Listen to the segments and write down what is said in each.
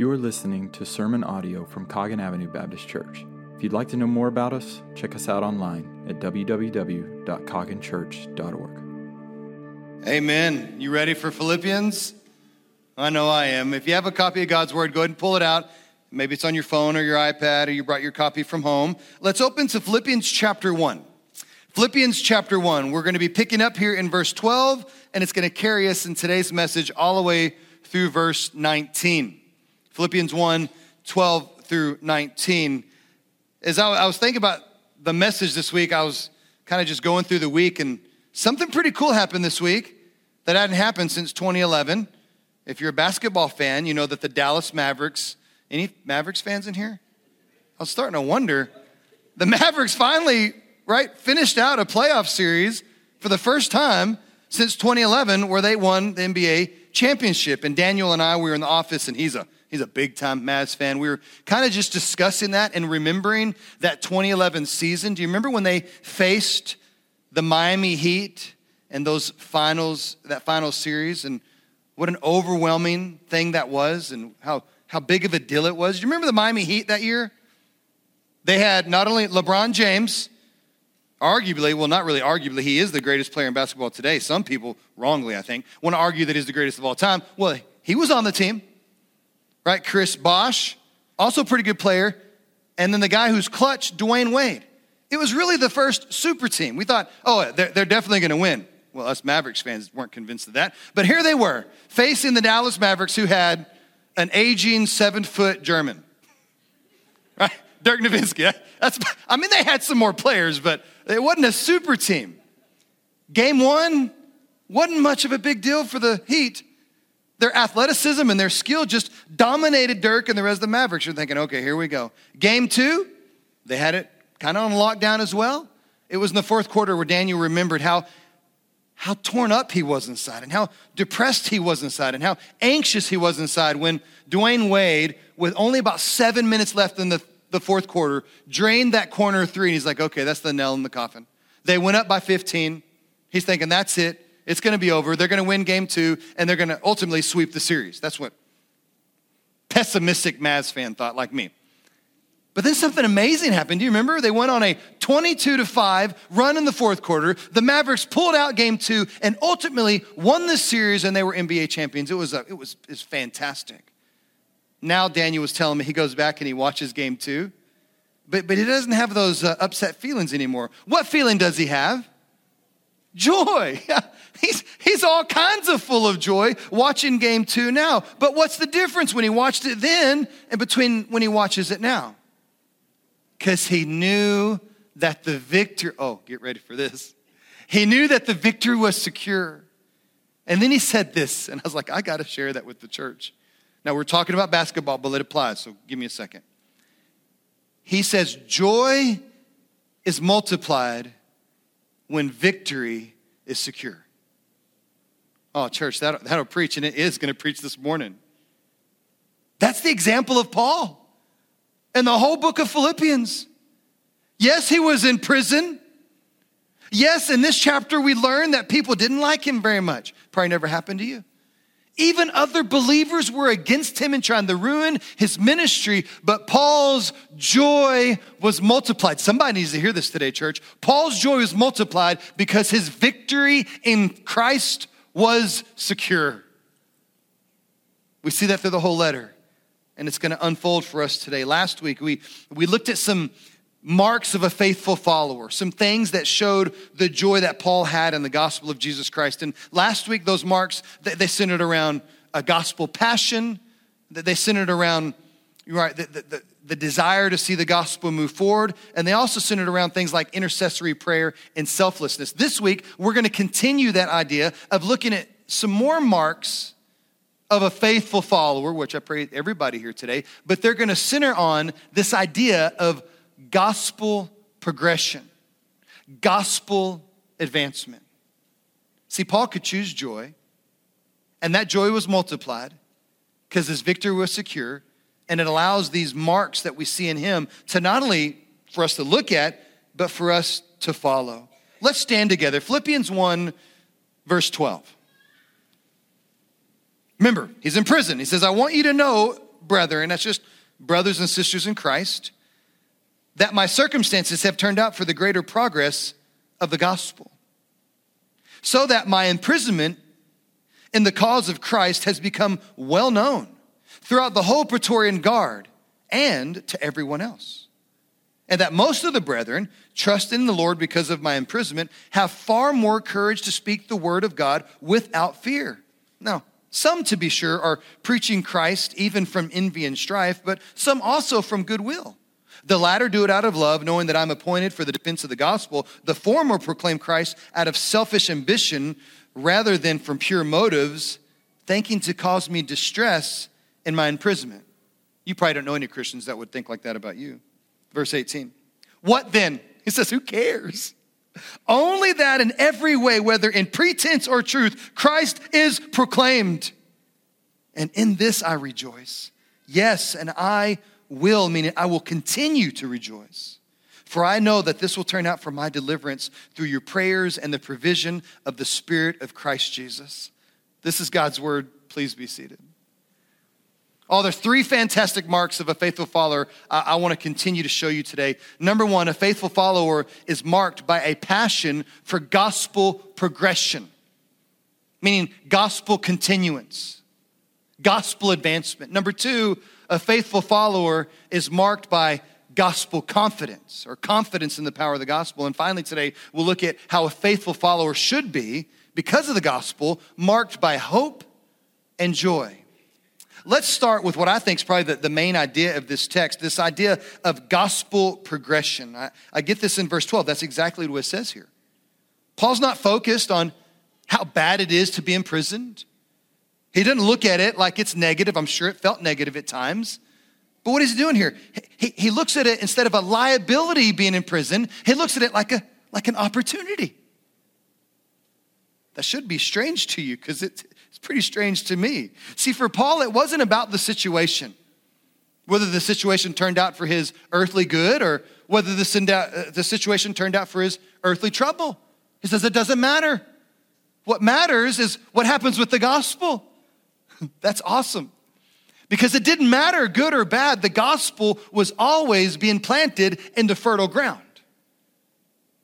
You are listening to sermon audio from Coggin Avenue Baptist Church. If you'd like to know more about us, check us out online at www.cogginchurch.org. Amen. You ready for Philippians? I know I am. If you have a copy of God's Word, go ahead and pull it out. Maybe it's on your phone or your iPad or you brought your copy from home. Let's open to Philippians chapter 1. Philippians chapter 1. We're going to be picking up here in verse 12, and it's going to carry us in today's message all the way through verse 19. Philippians 1 12 through 19. As I, I was thinking about the message this week, I was kind of just going through the week, and something pretty cool happened this week that hadn't happened since 2011. If you're a basketball fan, you know that the Dallas Mavericks, any Mavericks fans in here? I was starting to wonder. The Mavericks finally, right, finished out a playoff series for the first time since 2011 where they won the NBA championship. And Daniel and I, we were in the office, and he's a He's a big time Mavs fan. We were kind of just discussing that and remembering that 2011 season. Do you remember when they faced the Miami Heat and those finals, that final series, and what an overwhelming thing that was, and how, how big of a deal it was? Do you remember the Miami Heat that year? They had not only LeBron James, arguably, well, not really arguably, he is the greatest player in basketball today. Some people, wrongly, I think, want to argue that he's the greatest of all time. Well, he was on the team right? Chris Bosh, also a pretty good player. And then the guy who's clutch, Dwyane Wade. It was really the first super team. We thought, oh, they're, they're definitely going to win. Well, us Mavericks fans weren't convinced of that. But here they were, facing the Dallas Mavericks, who had an aging seven foot German. Dirk Nowitzki. That's, I mean, they had some more players, but it wasn't a super team. Game one wasn't much of a big deal for the Heat their athleticism and their skill just dominated Dirk and the rest of the Mavericks. You're thinking, okay, here we go. Game two, they had it kind of on lockdown as well. It was in the fourth quarter where Daniel remembered how, how torn up he was inside and how depressed he was inside and how anxious he was inside when Dwyane Wade, with only about seven minutes left in the, the fourth quarter, drained that corner three. And he's like, okay, that's the nail in the coffin. They went up by 15. He's thinking, that's it. It's going to be over. They're going to win game two, and they're going to ultimately sweep the series. That's what pessimistic Mavs fan thought, like me. But then something amazing happened. Do you remember? They went on a 22 to 5 run in the fourth quarter. The Mavericks pulled out game two and ultimately won the series, and they were NBA champions. It was, a, it was, it was fantastic. Now, Daniel was telling me he goes back and he watches game two, but, but he doesn't have those uh, upset feelings anymore. What feeling does he have? Joy. He's, he's all kinds of full of joy watching game two now. But what's the difference when he watched it then and between when he watches it now? Because he knew that the victor, oh, get ready for this. He knew that the victory was secure. And then he said this, and I was like, I got to share that with the church. Now, we're talking about basketball, but it applies, so give me a second. He says, Joy is multiplied when victory is secure. Oh, church, that, that'll preach, and it is going to preach this morning. That's the example of Paul and the whole book of Philippians. Yes, he was in prison. Yes, in this chapter, we learn that people didn't like him very much. Probably never happened to you. Even other believers were against him and trying to ruin his ministry, but Paul's joy was multiplied. Somebody needs to hear this today, church. Paul's joy was multiplied because his victory in Christ was secure. We see that through the whole letter, and it's going to unfold for us today. Last week, we, we looked at some marks of a faithful follower, some things that showed the joy that Paul had in the gospel of Jesus Christ. And last week, those marks, they, centered around a gospel passion, that they centered around right, the, the, the desire to see the gospel move forward. And they also centered around things like intercessory prayer and selflessness. This week, we're going to continue that idea of looking at some more marks of a faithful follower, which I pray everybody here today, but they're going to center on this idea of gospel progression, gospel advancement. See, Paul could choose joy, and that joy was multiplied because his victory was secure and it allows these marks that we see in him to not only for us to look at, but for us to follow. Let's stand together. Philippians 1, verse 12. Remember, he's in prison. He says, I want you to know brethren, that's just brothers and sisters in Christ, that my circumstances have turned out for the greater progress of the gospel. So that my imprisonment in the cause of Christ has become well known throughout the whole Praetorian Guard and to everyone else. And that most of the brethren, trusting in the Lord because of my imprisonment, have far more courage to speak the word of God without fear. Now, some, to be sure, are preaching Christ even from envy and strife, but some also from goodwill. The latter do it out of love, knowing that I'm appointed for the defense of the gospel. The former proclaim Christ out of selfish ambition rather than from pure motives, thinking to cause me distress in my imprisonment. You probably don't know any Christians that would think like that about you. Verse 18. What then? He says, Who cares? Only that in every way, whether in pretense or truth, Christ is proclaimed. And in this I rejoice. Yes, and I will, meaning I will continue to rejoice. For I know that this will turn out for my deliverance through your prayers and the provision of the Spirit of Christ Jesus. This is God's word. Please be seated. Oh, there's three fantastic marks of a faithful follower I, I want to continue to show you today. Number one, a faithful follower is marked by a passion for gospel progression, meaning gospel continuance, gospel advancement. Number two, a faithful follower is marked by gospel confidence or confidence in the power of the gospel. And finally, today, we'll look at how a faithful follower should be, because of the gospel, marked by hope and joy. Let's start with what I think is probably the, the main idea of this text this idea of gospel progression. I, I get this in verse 12. That's exactly what it says here. Paul's not focused on how bad it is to be imprisoned. He doesn't look at it like it's negative. I'm sure it felt negative at times. But what is he doing here? He, he looks at it instead of a liability being in prison, he looks at it like, a, like an opportunity. That should be strange to you because it, it's pretty strange to me. See, for Paul, it wasn't about the situation, whether the situation turned out for his earthly good or whether the, uh, the situation turned out for his earthly trouble. He says it doesn't matter. What matters is what happens with the gospel. That's awesome. Because it didn't matter, good or bad, the gospel was always being planted into fertile ground.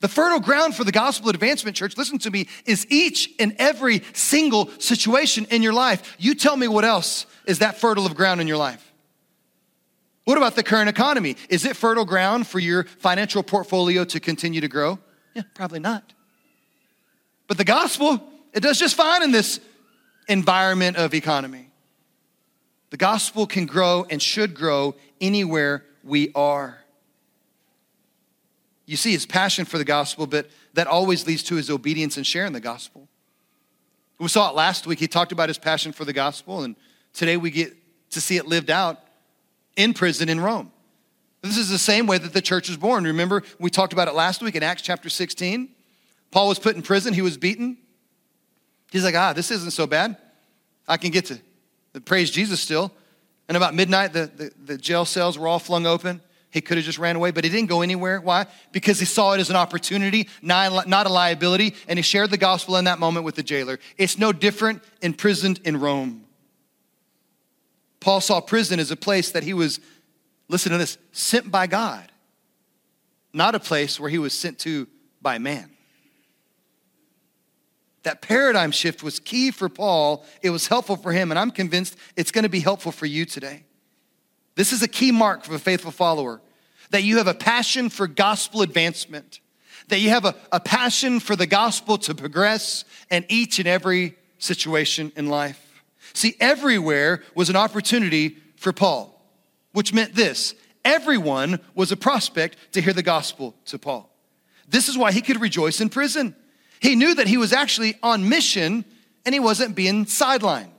The fertile ground for the gospel advancement, church, listen to me, is each and every single situation in your life. You tell me what else is that fertile of ground in your life. What about the current economy? Is it fertile ground for your financial portfolio to continue to grow? Yeah, probably not. But the gospel, it does just fine in this environment of economy. The gospel can grow and should grow anywhere we are. You see his passion for the gospel, but that always leads to his obedience and sharing the gospel. We saw it last week. He talked about his passion for the gospel, and today we get to see it lived out in prison in Rome. This is the same way that the church was born. Remember, we talked about it last week in Acts chapter 16. Paul was put in prison, he was beaten. He's like, ah, this isn't so bad. I can get to praise Jesus still. And about midnight, the, the, the jail cells were all flung open. He could have just ran away, but he didn't go anywhere. Why? Because he saw it as an opportunity, not, not a liability, and he shared the gospel in that moment with the jailer. It's no different imprisoned in Rome. Paul saw prison as a place that he was, listen to this, sent by God, not a place where he was sent to by man. That paradigm shift was key for Paul. It was helpful for him, and I'm convinced it's going to be helpful for you today. This is a key mark for a faithful follower that you have a passion for gospel advancement, that you have a, a passion for the gospel to progress in each and every situation in life. See, everywhere was an opportunity for Paul, which meant this everyone was a prospect to hear the gospel to Paul. This is why he could rejoice in prison. He knew that he was actually on mission and he wasn't being sidelined.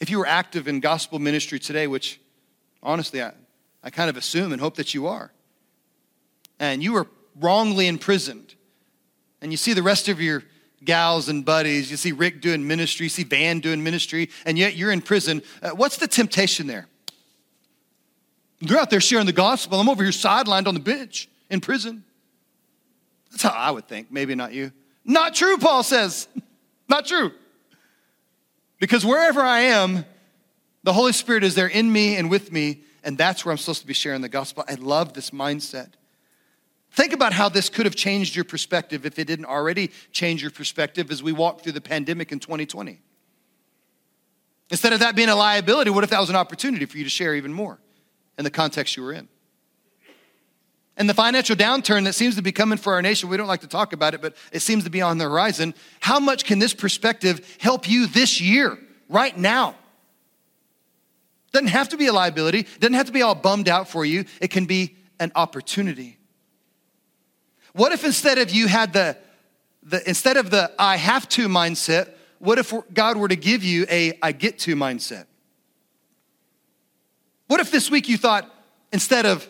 If you were active in gospel ministry today, which honestly I, I kind of assume and hope that you are, and you were wrongly imprisoned, and you see the rest of your gals and buddies, you see Rick doing ministry, you see Van doing ministry, and yet you're in prison, uh, what's the temptation there? They're out there sharing the gospel. I'm over here sidelined on the bench in prison. That's how I would think. Maybe not you. Not true, Paul says. Not true. Because wherever I am, The Holy Spirit is there in me and with me, and that's where I'm supposed to be sharing the gospel. I love this mindset. Think about how this could have changed your perspective if it didn't already change your perspective as we walk through the pandemic in 2020. Instead of that being a liability, what if that was an opportunity for you to share even more in the context you were in? And the financial downturn that seems to be coming for our nation, we don't like to talk about it, but it seems to be on the horizon. How much can this perspective help you this year, right now? Doesn't have to be a liability, doesn't have to be all bummed out for you. It can be an opportunity. What if instead of you had the, the instead of the I have to mindset, what if God were to give you a I get to mindset? What if this week you thought instead of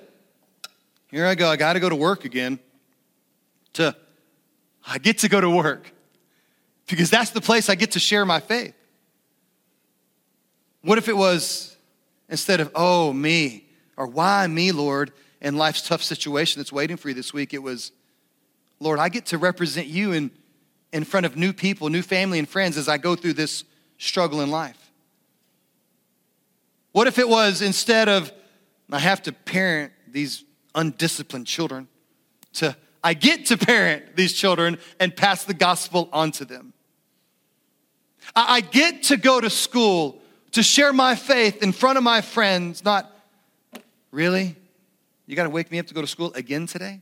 here I go, I got to go to work again, to I get to go to work because that's the place I get to share my faith? What if it was Instead of, oh, me, or why me, Lord, in life's tough situation that's waiting for you this week, it was, Lord, I get to represent you in, in front of new people, new family, and friends as I go through this struggle in life. What if it was instead of, I have to parent these undisciplined children, to I get to parent these children and pass the gospel on to them. I, I get to go to school to share my faith in front of my friends, not, really? You got to wake me up to go to school again today?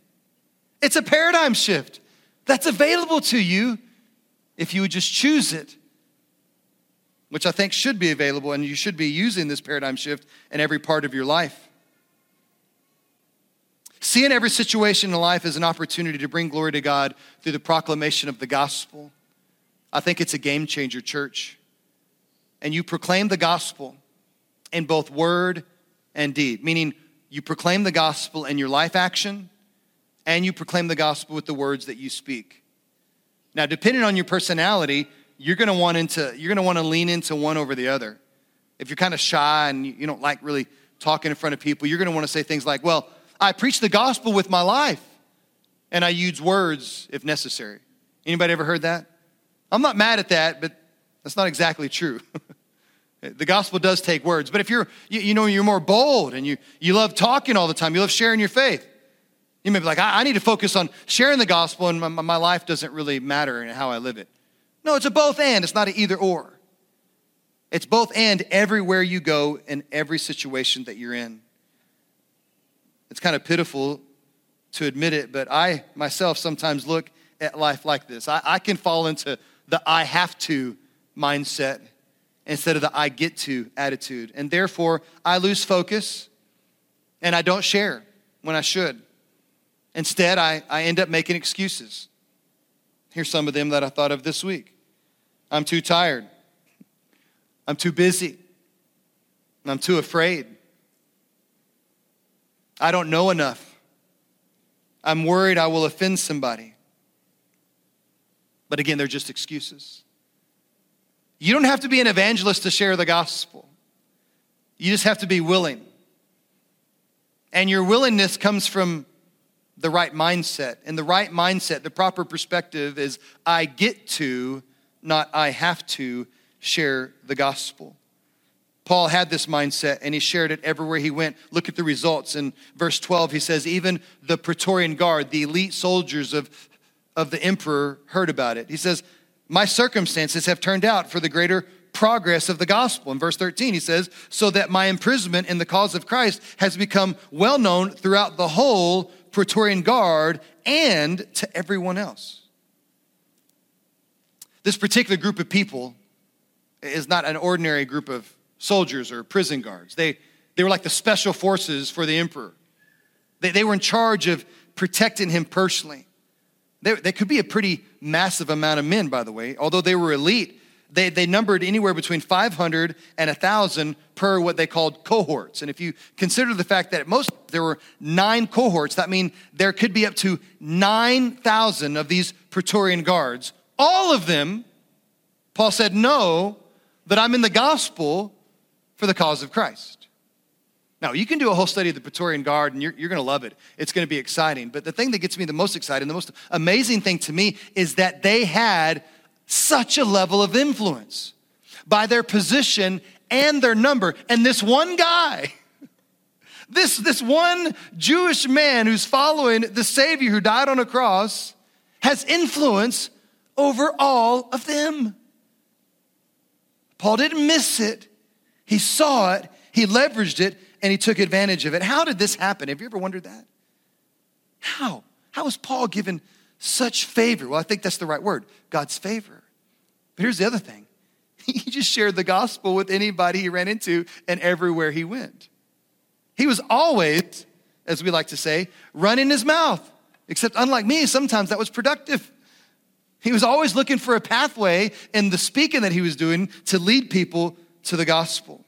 It's a paradigm shift that's available to you if you would just choose it, which I think should be available, and you should be using this paradigm shift in every part of your life. Seeing every situation in life as an opportunity to bring glory to God through the proclamation of the gospel. I think it's a game changer, church and you proclaim the gospel in both word and deed, meaning you proclaim the gospel in your life action and you proclaim the gospel with the words that you speak. Now, depending on your personality, you're going to want into you're going to want to lean into one over the other. If you're kind of shy and you don't like really talking in front of people, you're going to want to say things like, "Well, I preach the gospel with my life and I use words if necessary." Anybody ever heard that? I'm not mad at that, but that's not exactly true. the gospel does take words, but if you're, you, you, know, you're more bold and you, you love talking all the time, you love sharing your faith, you may be like, I, I need to focus on sharing the gospel and my, my life doesn't really matter in how I live it. No, it's a both and, it's not an either or. It's both and everywhere you go in every situation that you're in. It's kind of pitiful to admit it, but I myself sometimes look at life like this. I, I can fall into the I have to mindset instead of the I get to attitude. And therefore, I lose focus and I don't share when I should. Instead, I, I end up making excuses. Here's some of them that I thought of this week I'm too tired, I'm too busy, I'm too afraid. I don't know enough. I'm worried I will offend somebody. But again, they're just excuses. You don't have to be an evangelist to share the gospel, you just have to be willing. And your willingness comes from the right mindset. And the right mindset, the proper perspective is I get to, not I have to, share the gospel. Paul had this mindset and he shared it everywhere he went. Look at the results. In verse 12, he says, Even the Praetorian Guard, the elite soldiers of, of the emperor, heard about it. He says, my circumstances have turned out for the greater progress of the gospel. In verse 13, he says, So that my imprisonment in the cause of Christ has become well known throughout the whole Praetorian Guard and to everyone else. This particular group of people is not an ordinary group of soldiers or prison guards. They, they were like the special forces for the emperor. They, they were in charge of protecting him personally. They, they could be a pretty massive amount of men, by the way. Although they were elite, they, they numbered anywhere between 500 and 1,000 per what they called cohorts. And if you consider the fact that at most there were nine cohorts, that means there could be up to 9,000 of these Praetorian guards. All of them, Paul said, know that I'm in the gospel for the cause of Christ. Now, you can do a whole study of the Praetorian Guard and you're, you're going to love it. It's going to be exciting. But the thing that gets me the most excited, the most amazing thing to me, is that they had such a level of influence by their position and their number. And this one guy, this, this one Jewish man who's following the Savior who died on a cross, has influence over all of them. Paul didn't miss it. He saw it, he leveraged it, and he took advantage of it. How did this happen? Have you ever wondered that? How? How was Paul given such favor? Well, I think that's the right word God's favor. But here's the other thing he just shared the gospel with anybody he ran into and everywhere he went. He was always, as we like to say, running his mouth. Except, unlike me, sometimes that was productive. He was always looking for a pathway in the speaking that he was doing to lead people to the gospel.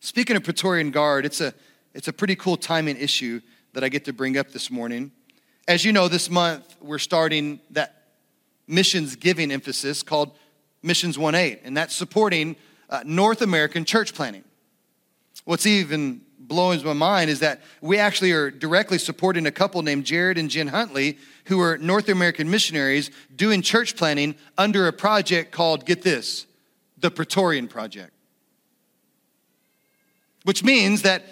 Speaking of Praetorian Guard, it's a, it's a pretty cool timing issue that I get to bring up this morning. As you know, this month we're starting that missions giving emphasis called Missions 1 8, and that's supporting uh, North American church planting. What's even blowing my mind is that we actually are directly supporting a couple named Jared and Jen Huntley, who are North American missionaries doing church planting under a project called, get this, the Praetorian Project. Which means that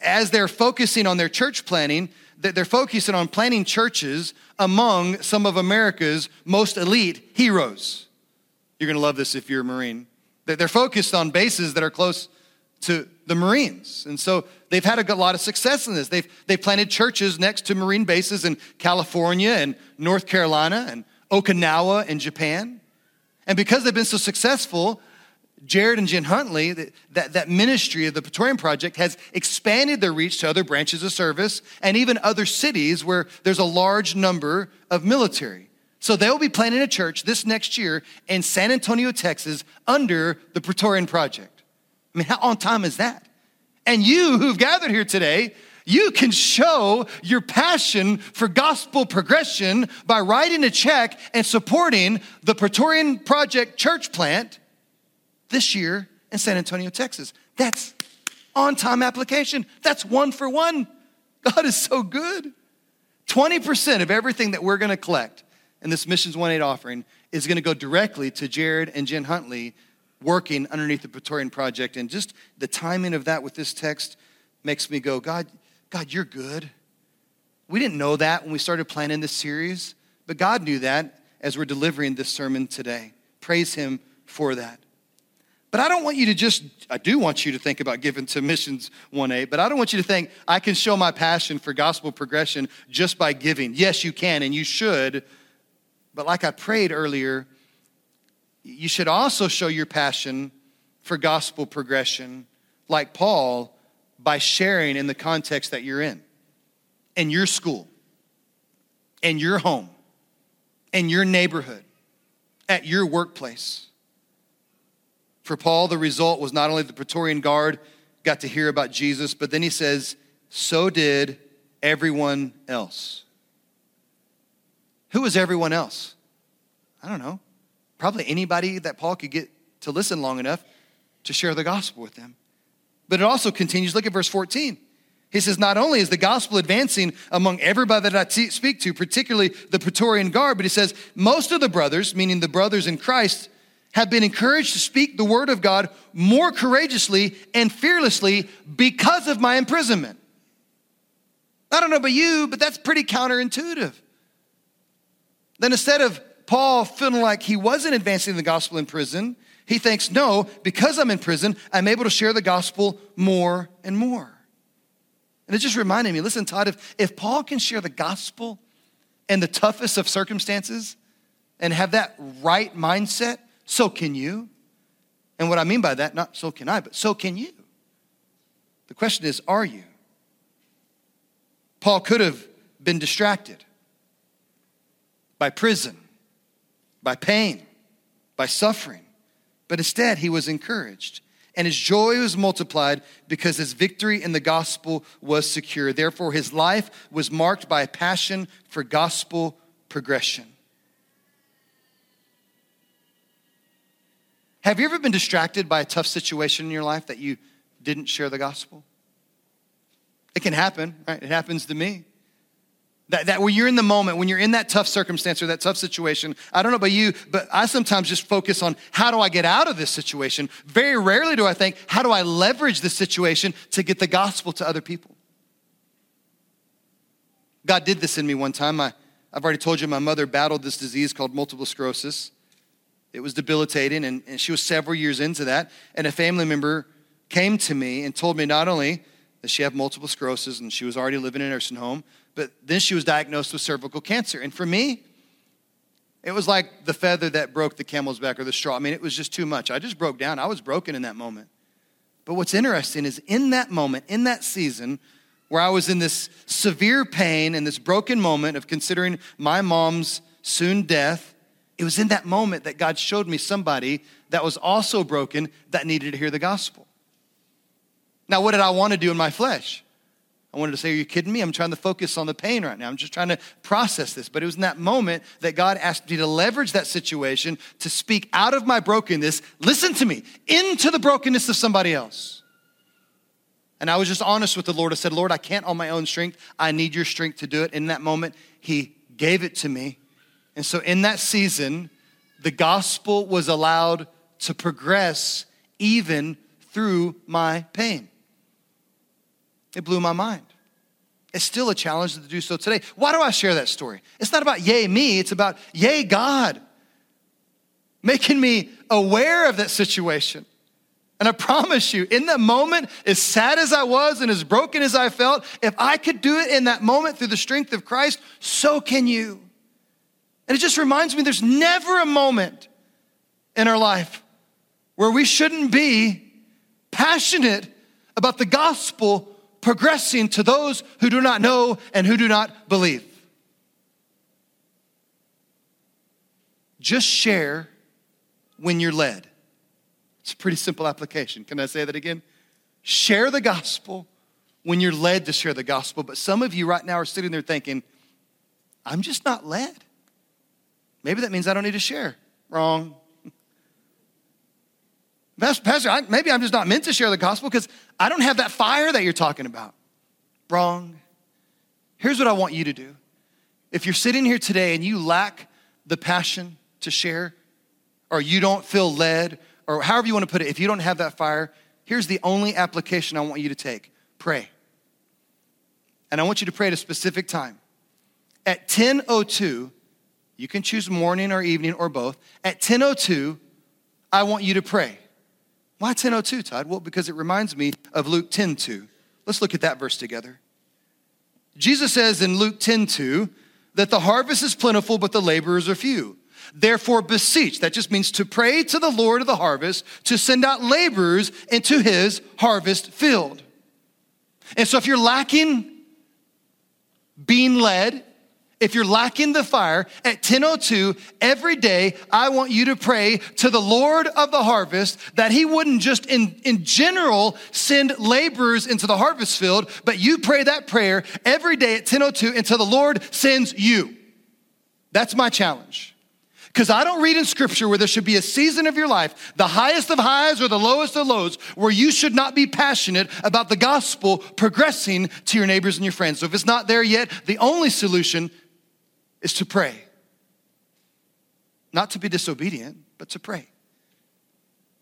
as they're focusing on their church planning, that they're focusing on planting churches among some of America's most elite heroes. You're going to love this if you're a Marine. That They're focused on bases that are close to the Marines. And so they've had a lot of success in this. They've, they've planted churches next to Marine bases in California and North Carolina and Okinawa and Japan. And because they've been so successful, Jared and Jen Huntley, that, that ministry of the Praetorian Project has expanded their reach to other branches of service and even other cities where there's a large number of military. So they'll be planning a church this next year in San Antonio, Texas, under the Praetorian Project. I mean, how on time is that? And you who've gathered here today, you can show your passion for gospel progression by writing a check and supporting the Praetorian Project church plant this year in San Antonio, Texas. That's on time application. That's one for one. God is so good. 20% of everything that we're going to collect in this Missions 1 8 offering is going to go directly to Jared and Jen Huntley working underneath the Praetorian Project. And just the timing of that with this text makes me go, God, God, you're good. We didn't know that when we started planning this series, but God knew that as we're delivering this sermon today. Praise Him for that. But I don't want you to just, I do want you to think about giving to Missions 1 8, but I don't want you to think I can show my passion for gospel progression just by giving. Yes, you can and you should, but like I prayed earlier, you should also show your passion for gospel progression, like Paul, by sharing in the context that you're in, in your school, in your home, in your neighborhood, at your workplace. For Paul, the result was not only the Praetorian Guard got to hear about Jesus, but then he says, so did everyone else. Who was everyone else? I don't know. Probably anybody that Paul could get to listen long enough to share the gospel with them. But it also continues. Look at verse 14. He says, Not only is the gospel advancing among everybody that I t- speak to, particularly the Praetorian Guard, but he says, Most of the brothers, meaning the brothers in Christ, have been encouraged to speak the word of God more courageously and fearlessly because of my imprisonment. I don't know about you, but that's pretty counterintuitive. Then instead of Paul feeling like he wasn't advancing the gospel in prison, he thinks, no, because I'm in prison, I'm able to share the gospel more and more. And it just reminded me listen, Todd, if, if Paul can share the gospel in the toughest of circumstances and have that right mindset, so can you. And what I mean by that, not so can I, but so can you. The question is, are you? Paul could have been distracted by prison, by pain, by suffering, but instead he was encouraged. And his joy was multiplied because his victory in the gospel was secure. Therefore, his life was marked by a passion for gospel progression. Have you ever been distracted by a tough situation in your life that you didn't share the gospel? It can happen, right? It happens to me. That, that when you're in the moment, when you're in that tough circumstance or that tough situation, I don't know about you, but I sometimes just focus on how do I get out of this situation. Very rarely do I think, how do I leverage this situation to get the gospel to other people? God did this in me one time. I, I've already told you my mother battled this disease called multiple sclerosis. It was debilitating, and, and she was several years into that. And a family member came to me and told me not only that she had multiple sclerosis and she was already living in a nursing home, but then she was diagnosed with cervical cancer. And for me, it was like the feather that broke the camel's back or the straw. I mean, it was just too much. I just broke down. I was broken in that moment. But what's interesting is in that moment, in that season, where I was in this severe pain and this broken moment of considering my mom's soon death, it was in that moment that God showed me somebody that was also broken that needed to hear the gospel. Now, what did I want to do in my flesh? I wanted to say, Are you kidding me? I'm trying to focus on the pain right now. I'm just trying to process this. But it was in that moment that God asked me to leverage that situation to speak out of my brokenness, listen to me, into the brokenness of somebody else. And I was just honest with the Lord. I said, Lord, I can't on my own strength. I need your strength to do it. In that moment, He gave it to me. And so in that season, the gospel was allowed to progress even through my pain. It blew my mind. It's still a challenge to do so today. Why do I share that story? It's not about yay me, it's about yay God, making me aware of that situation. And I promise you, in that moment, as sad as I was and as broken as I felt, if I could do it in that moment through the strength of Christ, so can you. And it just reminds me there's never a moment in our life where we shouldn't be passionate about the gospel progressing to those who do not know and who do not believe. Just share when you're led. It's a pretty simple application. Can I say that again? Share the gospel when you're led to share the gospel. But some of you right now are sitting there thinking, I'm just not led. Maybe that means I don't need to share. Wrong. Pastor, I, maybe I'm just not meant to share the gospel because I don't have that fire that you're talking about. Wrong. Here's what I want you to do. If you're sitting here today and you lack the passion to share, or you don't feel led, or however you want to put it, if you don't have that fire, here's the only application I want you to take pray. And I want you to pray at a specific time. At 10:02, you can choose morning or evening or both. At 10:02, I want you to pray. Why 1002, Todd? Well, because it reminds me of Luke 10:2. Let's look at that verse together. Jesus says in Luke 10:2 that the harvest is plentiful, but the laborers are few. Therefore, beseech, that just means to pray to the Lord of the harvest to send out laborers into his harvest field. And so, if you're lacking being led, if you're lacking the fire at 1002 every day i want you to pray to the lord of the harvest that he wouldn't just in, in general send laborers into the harvest field but you pray that prayer every day at 1002 until the lord sends you that's my challenge because I don't read in scripture where there should be a season of your life, the highest of highs or the lowest of lows, where you should not be passionate about the gospel progressing to your neighbors and your friends. So if it's not there yet, the only solution is to pray. Not to be disobedient, but to pray.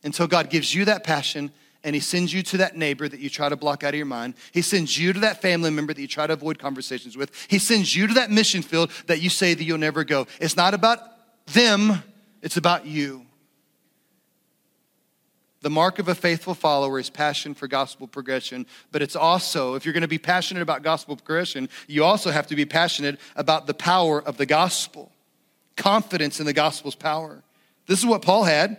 Until God gives you that passion and He sends you to that neighbor that you try to block out of your mind. He sends you to that family member that you try to avoid conversations with. He sends you to that mission field that you say that you'll never go. It's not about them, it's about you. The mark of a faithful follower is passion for gospel progression, but it's also, if you're going to be passionate about gospel progression, you also have to be passionate about the power of the gospel, confidence in the gospel's power. This is what Paul had.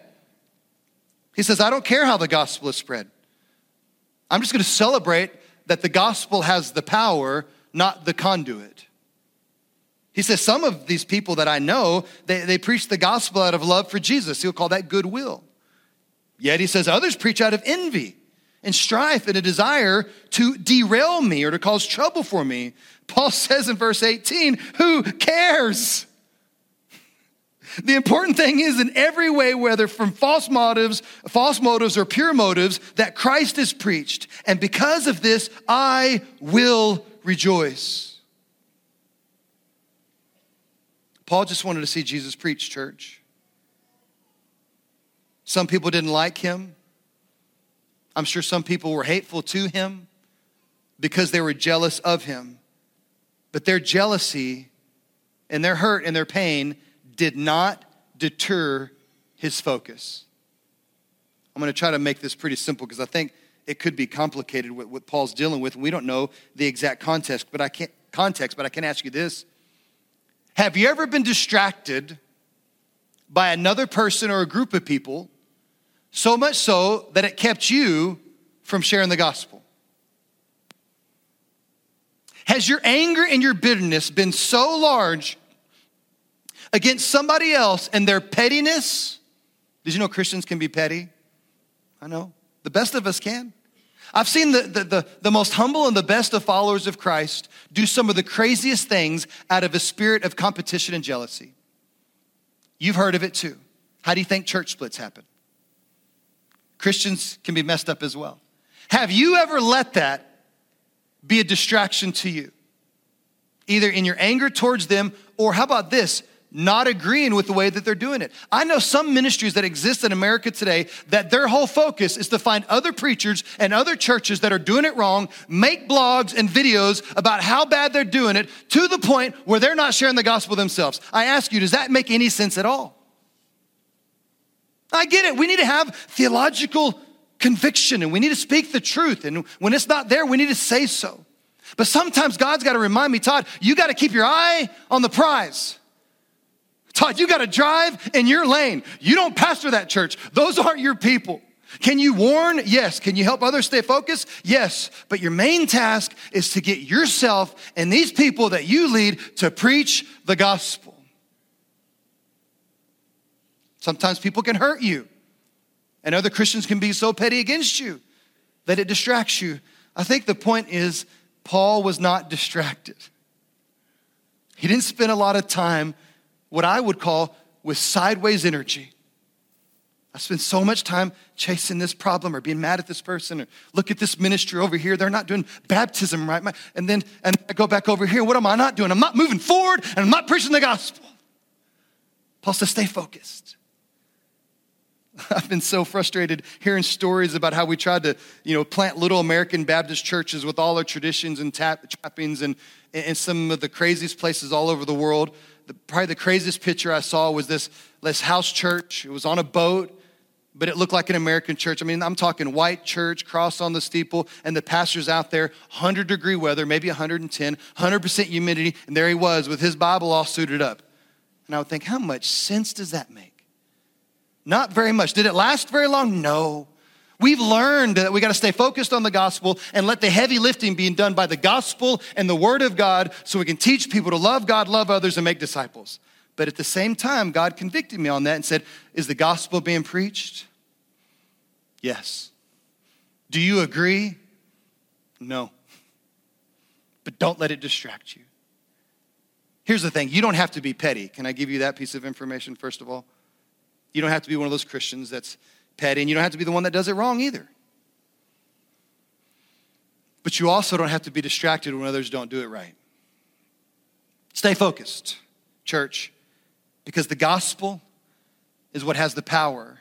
He says, I don't care how the gospel is spread. I'm just going to celebrate that the gospel has the power, not the conduit. He says, Some of these people that I know, they, they preach the gospel out of love for Jesus. He'll call that goodwill. Yet he says others preach out of envy and strife and a desire to derail me or to cause trouble for me. Paul says in verse 18, who cares? The important thing is in every way, whether from false motives, false motives or pure motives, that Christ is preached. And because of this, I will rejoice. Paul just wanted to see Jesus preach, church. Some people didn't like him. I'm sure some people were hateful to him because they were jealous of him. But their jealousy and their hurt and their pain did not deter his focus. I'm going to try to make this pretty simple because I think it could be complicated with what Paul's dealing with, we don't know the exact context. But I can't context. But I can ask you this: Have you ever been distracted by another person or a group of people, so much so that it kept you from sharing the gospel? Has your anger and your bitterness been so large against somebody else and their pettiness? Did you know Christians can be petty? I know. The best of us can. I've seen the, the, the, the, most humble and the best of followers of Christ do some of the craziest things out of a spirit of competition and jealousy. You've heard of it too. How do you think church splits happen? Christians can be messed up as well. Have you ever let that be a distraction to you? Either in your anger towards them, or how about this? not agreeing with the way that they're doing it. I know some ministries that exist in America today that their whole focus is to find other preachers and other churches that are doing it wrong, make blogs and videos about how bad they're doing it to the point where they're not sharing the gospel themselves. I ask you, does that make any sense at all? I get it. We need to have theological conviction and we need to speak the truth. And when it's not there, we need to say so. But sometimes God's got to remind me, Todd, you got to keep your eye on the prize. Todd, you got to drive in your lane. You don't pastor that church. Those aren't your people. Can you warn? Yes. Can you help others stay focused? Yes. But your main task is to get yourself and these people that you lead to preach the gospel. Sometimes people can hurt you, and other Christians can be so petty against you that it distracts you. I think the point is, Paul was not distracted. He didn't spend a lot of time what I would call with sideways energy. I spend so much time chasing this problem or being mad at this person or look at this ministry over here. They're not doing baptism right. And then and I go back over here. What am I not doing? I'm not moving forward and I'm not preaching the gospel. Paul says, stay focused. I've been so frustrated hearing stories about how we tried to, you know, plant little American Baptist churches with all our traditions and tap, trappings and, and some of the craziest places all over the world the, probably the craziest picture I saw was this, this house church. It was on a boat, but it looked like an American church. I mean, I'm talking white church, cross on the steeple, and the pastor's out there, 100 degree weather, maybe 110, 100% humidity, and there he was with his Bible all suited up. And I would think, how much sense does that make? Not very much. Did it last very long? No. We've learned that we got to stay focused on the gospel and let the heavy lifting be done by the gospel and the word of God so we can teach people to love God, love others, and make disciples. But at the same time, God convicted me on that and said, Is the gospel being preached? Yes. Do you agree? No. But don't let it distract you. Here's the thing you don't have to be petty. Can I give you that piece of information, first of all? You don't have to be one of those Christians that's petty, and you don't have to be the one that does it wrong either. But you also don't have to be distracted when others don't do it right. Stay focused, church, because the gospel is what has the power,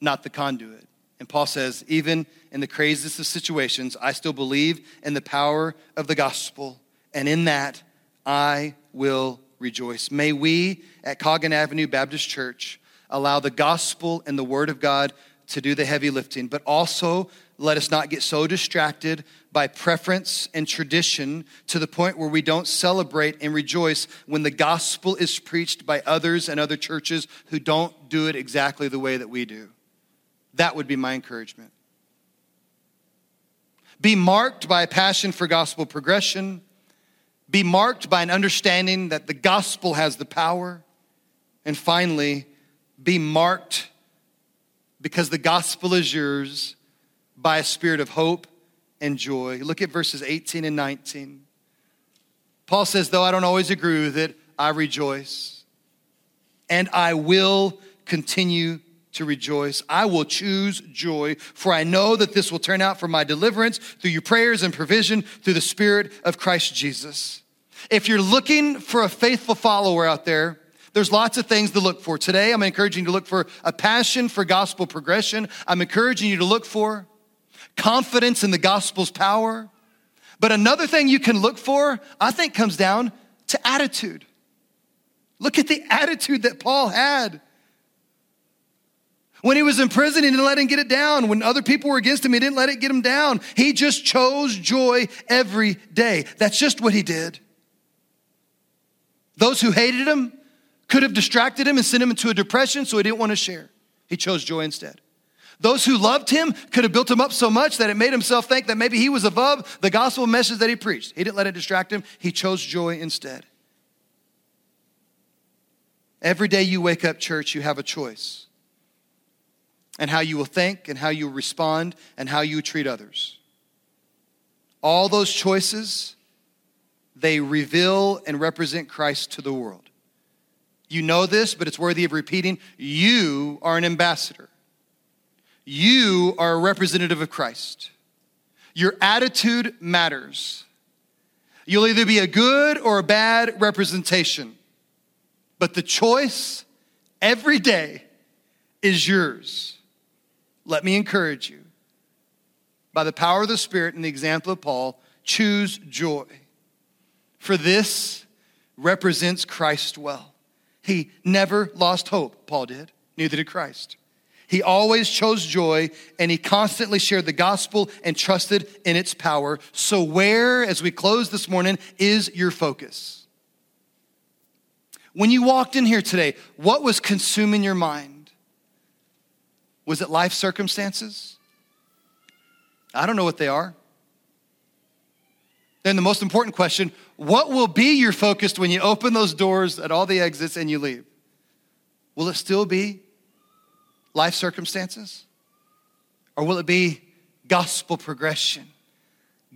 not the conduit. And Paul says, even in the craziest of situations, I still believe in the power of the gospel, and in that I will rejoice. May we at Coggin Avenue Baptist Church allow the gospel and the word of God to do the heavy lifting, but also let us not get so distracted by preference and tradition to the point where we don't celebrate and rejoice when the gospel is preached by others and other churches who don't do it exactly the way that we do. That would be my encouragement. Be marked by a passion for gospel progression. Be marked by an understanding that the gospel has the power. And finally, be marked because the gospel is yours by a spirit of hope and joy. Look at verses 18 and 19. Paul says, Though I don't always agree with it, I rejoice. And I will continue to rejoice. I will choose joy, for I know that this will turn out for my deliverance through your prayers and provision through the Spirit of Christ Jesus. If you're looking for a faithful follower out there, there's lots of things to look for. Today, I'm encouraging you to look for a passion for gospel progression. I'm encouraging you to look for confidence in the gospel's power. But another thing you can look for, I think, comes down to attitude. Look at the attitude that Paul had. When he was in prison, he didn't let him get it down. When other people were against him, he didn't let it get him down. He just chose joy every day. That's just what he did. Those who hated him could have distracted him and sent him into a depression, so he didn't want to share. He chose joy instead. Those who loved him could have built him up so much that it made himself think that maybe he was above the gospel message that he preached. He didn't let it distract him, he chose joy instead. Every day you wake up, church, you have a choice. And how you will think, and how you respond, and how you treat others. All those choices, they reveal and represent Christ to the world. You know this, but it's worthy of repeating. You are an ambassador. You are a representative of Christ. Your attitude matters. You'll either be a good or a bad representation, but the choice every day is yours. Let me encourage you. By the power of the Spirit and the example of Paul, choose joy. For this represents Christ well. He never lost hope, Paul did. Neither did Christ. He always chose joy and he constantly shared the gospel and trusted in its power. So, where, as we close this morning, is your focus? When you walked in here today, what was consuming your mind? Was it life circumstances? I don't know what they are. Then, the most important question what will be your focus when you open those doors at all the exits and you leave? Will it still be life circumstances? Or will it be gospel progression,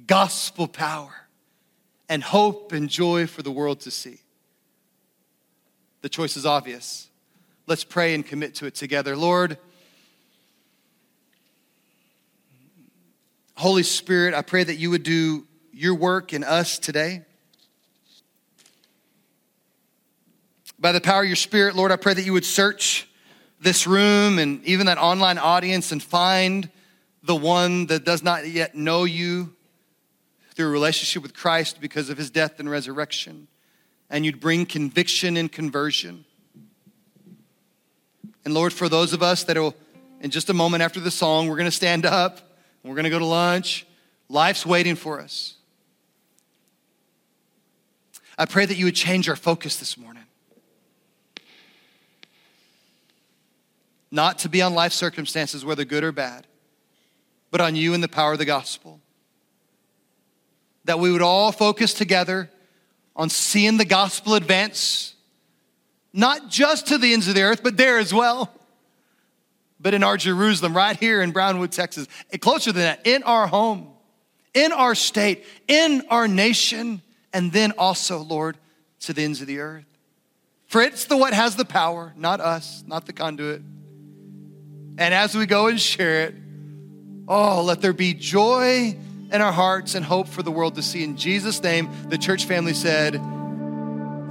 gospel power, and hope and joy for the world to see? The choice is obvious. Let's pray and commit to it together. Lord, Holy Spirit, I pray that you would do your work in us today. By the power of your Spirit, Lord, I pray that you would search this room and even that online audience and find the one that does not yet know you through a relationship with Christ because of his death and resurrection. And you'd bring conviction and conversion. And Lord, for those of us that will, in just a moment after the song, we're going to stand up and we're going to go to lunch. Life's waiting for us. I pray that you would change our focus this morning. not to be on life circumstances, whether good or bad, but on you and the power of the gospel. That we would all focus together on seeing the gospel advance, not just to the ends of the earth, but there as well. But in our Jerusalem, right here in Brownwood, Texas, closer than that, in our home, in our state, in our nation, and then also, Lord, to the ends of the earth. For it's the what has the power, not us, not the conduit. And as we go and share it, oh, let there be joy in our hearts and hope for the world to see. In Jesus' name, the church family said,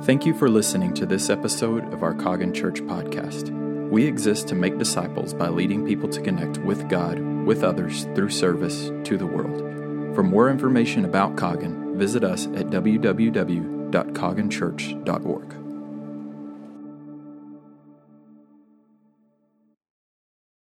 Thank you for listening to this episode of our Coggin Church podcast. We exist to make disciples by leading people to connect with God, with others, through service to the world. For more information about Coggin, visit us at www.cogginchurch.org.